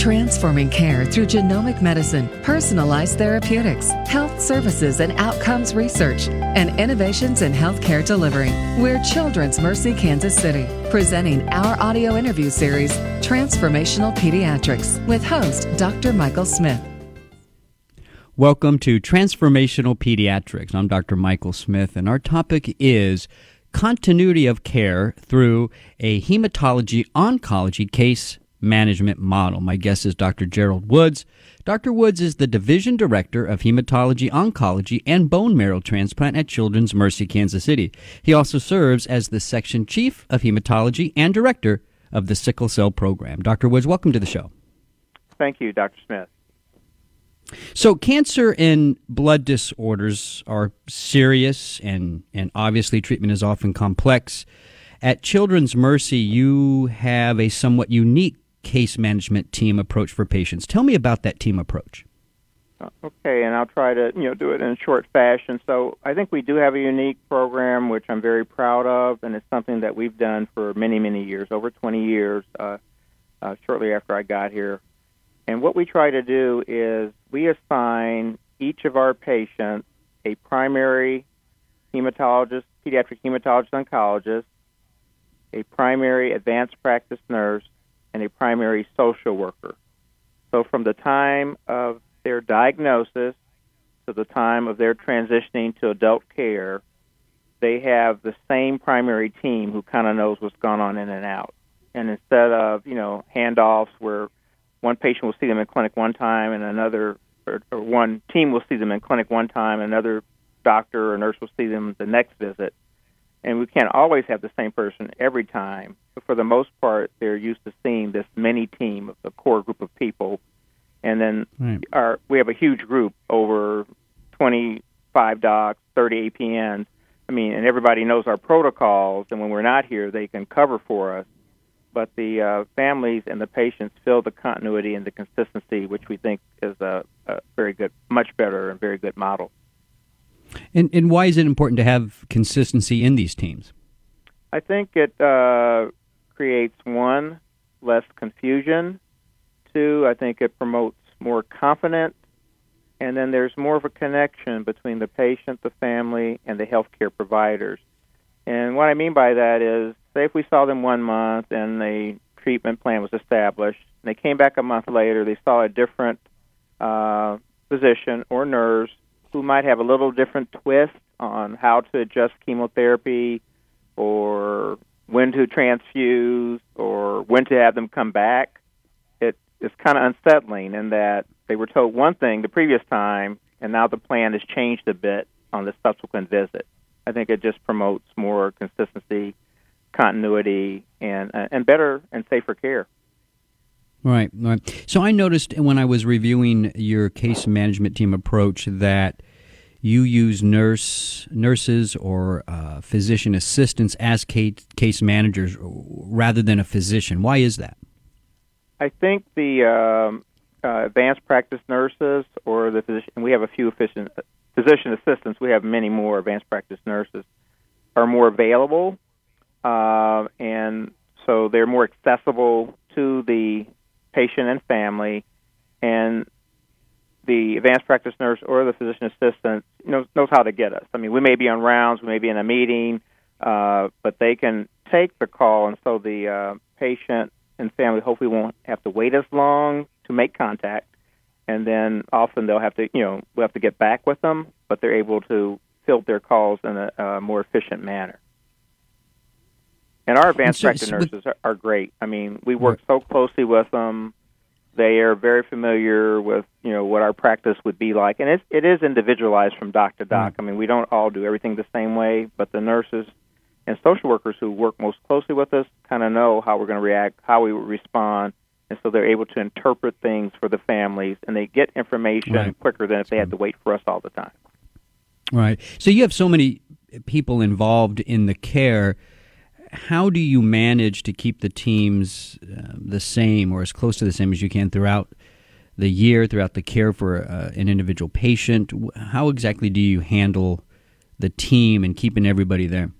Transforming care through genomic medicine, personalized therapeutics, health services and outcomes research, and innovations in healthcare delivery. We're Children's Mercy Kansas City, presenting our audio interview series, Transformational Pediatrics, with host Dr. Michael Smith. Welcome to Transformational Pediatrics. I'm Dr. Michael Smith, and our topic is continuity of care through a hematology oncology case management model. My guest is Dr. Gerald Woods. Dr. Woods is the Division Director of Hematology Oncology and Bone Marrow Transplant at Children's Mercy Kansas City. He also serves as the Section Chief of Hematology and Director of the Sickle Cell Program. Dr. Woods, welcome to the show. Thank you, Dr. Smith. So, cancer and blood disorders are serious, and, and obviously, treatment is often complex. At Children's Mercy, you have a somewhat unique case management team approach for patients. Tell me about that team approach. Uh, okay, and I'll try to you know do it in a short fashion. So I think we do have a unique program, which I'm very proud of, and it's something that we've done for many many years, over 20 years. Uh, uh, shortly after I got here, and what we try to do is we assign each of our patients a primary hematologist, pediatric hematologist oncologist, a primary advanced practice nurse, and a primary social worker. So from the time of their diagnosis to the time of their transitioning to adult care, they have the same primary team who kind of knows what's going on in and out. And instead of, you know, handoffs where one patient will see them in clinic one time and another, or, or one team will see them in clinic one time, and another doctor or nurse will see them the next visit. And we can't always have the same person every time. But for the most part, they're used to seeing this mini team of the core group of people. And then right. our we have a huge group over 25 docs, 30 APNs. I mean, and everybody knows our protocols. And when we're not here, they can cover for us but the uh, families and the patients feel the continuity and the consistency, which we think is a, a very good, much better, and very good model. And, and why is it important to have consistency in these teams? I think it uh, creates one less confusion. Two, I think it promotes more confidence, and then there's more of a connection between the patient, the family, and the healthcare providers. And what I mean by that is say if we saw them one month and the treatment plan was established, and they came back a month later, they saw a different uh, physician or nurse who might have a little different twist on how to adjust chemotherapy or when to transfuse or when to have them come back. It is kind of unsettling in that they were told one thing the previous time, and now the plan has changed a bit on the subsequent visit. I think it just promotes more consistency continuity and and better and safer care. Right, right. So I noticed when I was reviewing your case management team approach that you use nurse nurses or uh, physician assistants as case, case managers rather than a physician. Why is that? I think the um, uh, advanced practice nurses or the physician. We have a few physician physician assistants. We have many more advanced practice nurses are more available uh, and so they're more accessible to the patient and family, and the advanced practice nurse or the physician assistant knows, knows how to get us. I mean, we may be on rounds, we may be in a meeting, uh, but they can take the call, and so the uh, patient and family hopefully won't have to wait as long to make contact. And then often they'll have to, you know, we'll have to get back with them, but they're able to fill their calls in a, a more efficient manner. And our advanced practice nurses are, are great. I mean, we work so closely with them. They are very familiar with you know what our practice would be like, and it it is individualized from doc to doc. I mean, we don't all do everything the same way, but the nurses and social workers who work most closely with us kind of know how we're going to react, how we would respond, and so they're able to interpret things for the families, and they get information right. quicker than if they had to wait for us all the time. Right. So you have so many people involved in the care how do you manage to keep the teams uh, the same or as close to the same as you can throughout the year, throughout the care for uh, an individual patient? How exactly do you handle the team and keeping everybody there?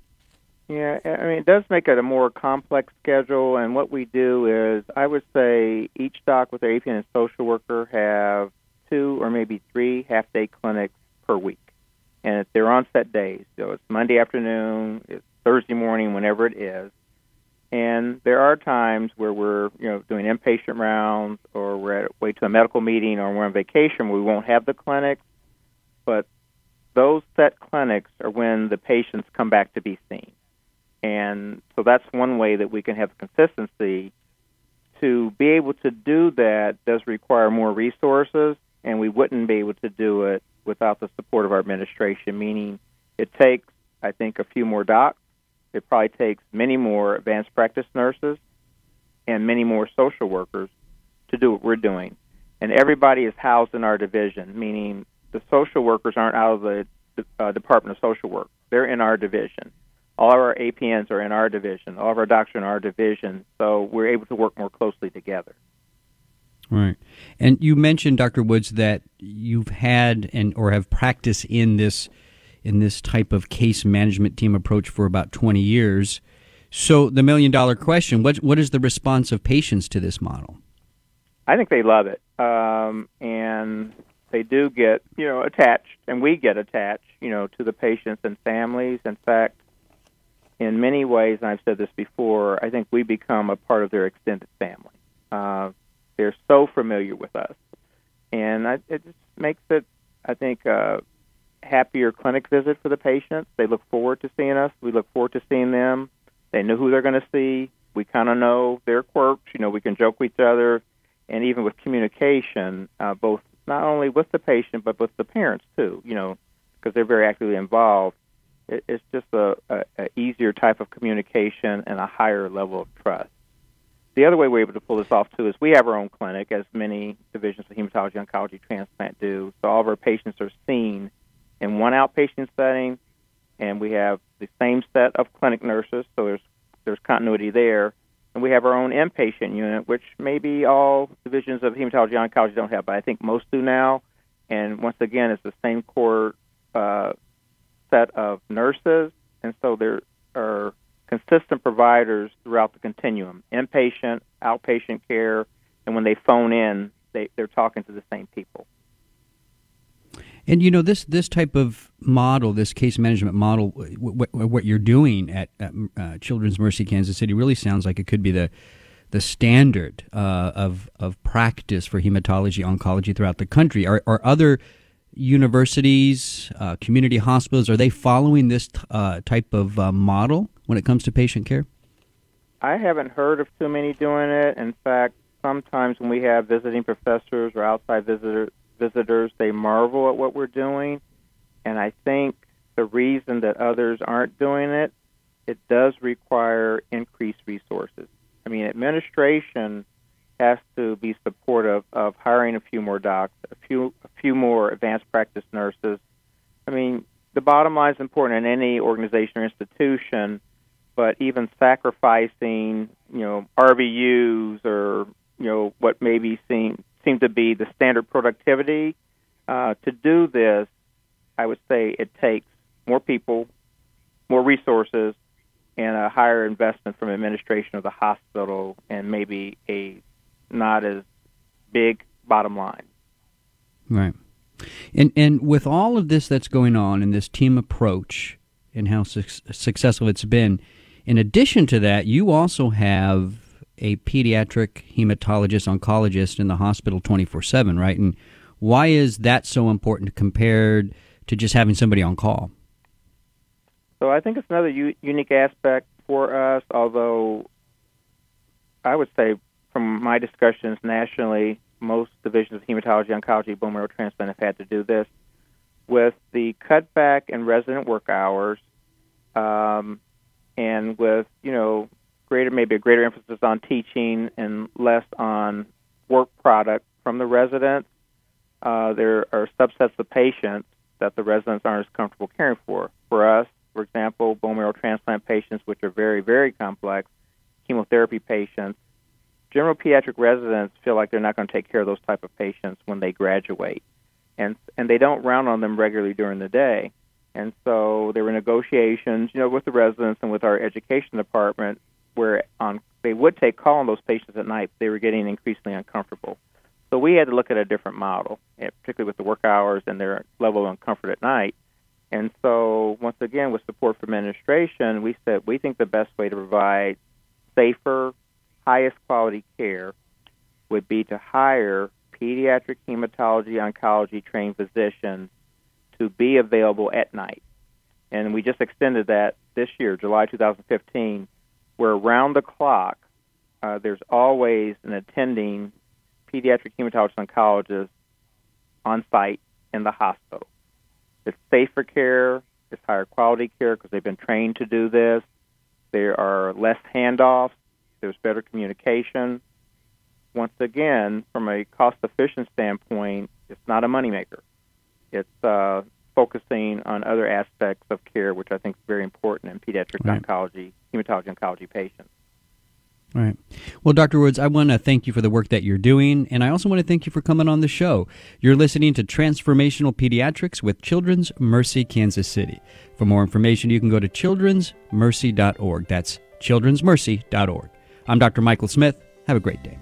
Yeah, I mean, it does make it a more complex schedule. And what we do is, I would say each doc with their APN and social worker have two or maybe three half day clinics per week. And they're on set days. So it's Monday afternoon, it's Thursday morning, whenever it is. And there are times where we're, you know, doing inpatient rounds or we're at way to a medical meeting or we're on vacation we won't have the clinics. But those set clinics are when the patients come back to be seen. And so that's one way that we can have consistency. To be able to do that does require more resources, and we wouldn't be able to do it without the support of our administration, meaning it takes, I think, a few more docs. It probably takes many more advanced practice nurses and many more social workers to do what we're doing. And everybody is housed in our division, meaning the social workers aren't out of the uh, Department of Social Work. They're in our division. All of our APNs are in our division. All of our doctors are in our division. So we're able to work more closely together. Right. And you mentioned, Dr. Woods, that you've had and or have practiced in this in this type of case management team approach for about 20 years. So the million dollar question, what what is the response of patients to this model? I think they love it. Um, and they do get, you know, attached and we get attached, you know, to the patients and families. In fact, in many ways, and I've said this before, I think we become a part of their extended family. Uh, they're so familiar with us, and I, it just makes it, I think, a happier clinic visit for the patients. They look forward to seeing us. We look forward to seeing them. They know who they're going to see. We kind of know their quirks. You know, we can joke with each other, and even with communication, uh, both not only with the patient but with the parents too. You know, because they're very actively involved it, it's just a, a, a easier type of communication and a higher level of trust. The other way we're able to pull this off too is we have our own clinic, as many divisions of hematology oncology transplant do. So all of our patients are seen in one outpatient setting, and we have the same set of clinic nurses. So there's there's continuity there, and we have our own inpatient unit, which maybe all divisions of hematology oncology don't have, but I think most do now. And once again, it's the same core uh, set of nurses, and so there are consistent providers throughout the continuum inpatient, outpatient care, and when they phone in, they, they're talking to the same people. And you know this this type of model, this case management model, what, what you're doing at, at uh, Children's Mercy Kansas City really sounds like it could be the the standard uh, of of practice for hematology oncology throughout the country. Are, are other universities, uh, community hospitals, are they following this uh, type of uh, model when it comes to patient care? I haven't heard of too many doing it. In fact, sometimes when we have visiting professors or outside visitor, visitors, they marvel at what we're doing. And I think the reason that others aren't doing it, it does require increased resources. I mean, administration has to be supportive of hiring a few more docs, a few a few more advanced practice nurses. I mean, the bottom line is important in any organization or institution, but even sacrificing, you know, RVUs or you know what may be seem seem to be the standard productivity uh, to do this, I would say it takes more people, more resources, and a higher investment from administration of the hospital, and maybe a not as big bottom line. Right. And and with all of this that's going on and this team approach and how su- successful it's been, in addition to that, you also have a pediatric hematologist oncologist in the hospital 24/7, right? And why is that so important compared to just having somebody on call? So I think it's another u- unique aspect for us, although I would say from my discussions nationally, most divisions of hematology, oncology, bone marrow transplant have had to do this. With the cutback in resident work hours, um, and with you know greater maybe a greater emphasis on teaching and less on work product from the residents, uh, there are subsets of patients that the residents aren't as comfortable caring for. For us, for example, bone marrow transplant patients, which are very very complex, chemotherapy patients general pediatric residents feel like they're not going to take care of those type of patients when they graduate, and and they don't round on them regularly during the day. And so there were negotiations, you know, with the residents and with our education department, where on they would take call on those patients at night. They were getting increasingly uncomfortable. So we had to look at a different model, eh, particularly with the work hours and their level of uncomfort at night. And so, once again, with support from administration, we said we think the best way to provide safer, highest quality care would be to hire pediatric hematology oncology trained physicians to be available at night. And we just extended that this year, July 2015, where around the clock uh, there's always an attending pediatric hematologist oncologist on site in the hospital. It's safer care, it's higher quality care because they've been trained to do this. There are less handoffs, there's better communication. Once again, from a cost efficient standpoint, it's not a moneymaker. It's uh, focusing on other aspects of care, which I think is very important in pediatric right. oncology, hematology oncology patients. All right. Well, Dr. Woods, I want to thank you for the work that you're doing, and I also want to thank you for coming on the show. You're listening to Transformational Pediatrics with Children's Mercy Kansas City. For more information, you can go to childrensmercy.org. That's childrensmercy.org. I'm Dr. Michael Smith. Have a great day.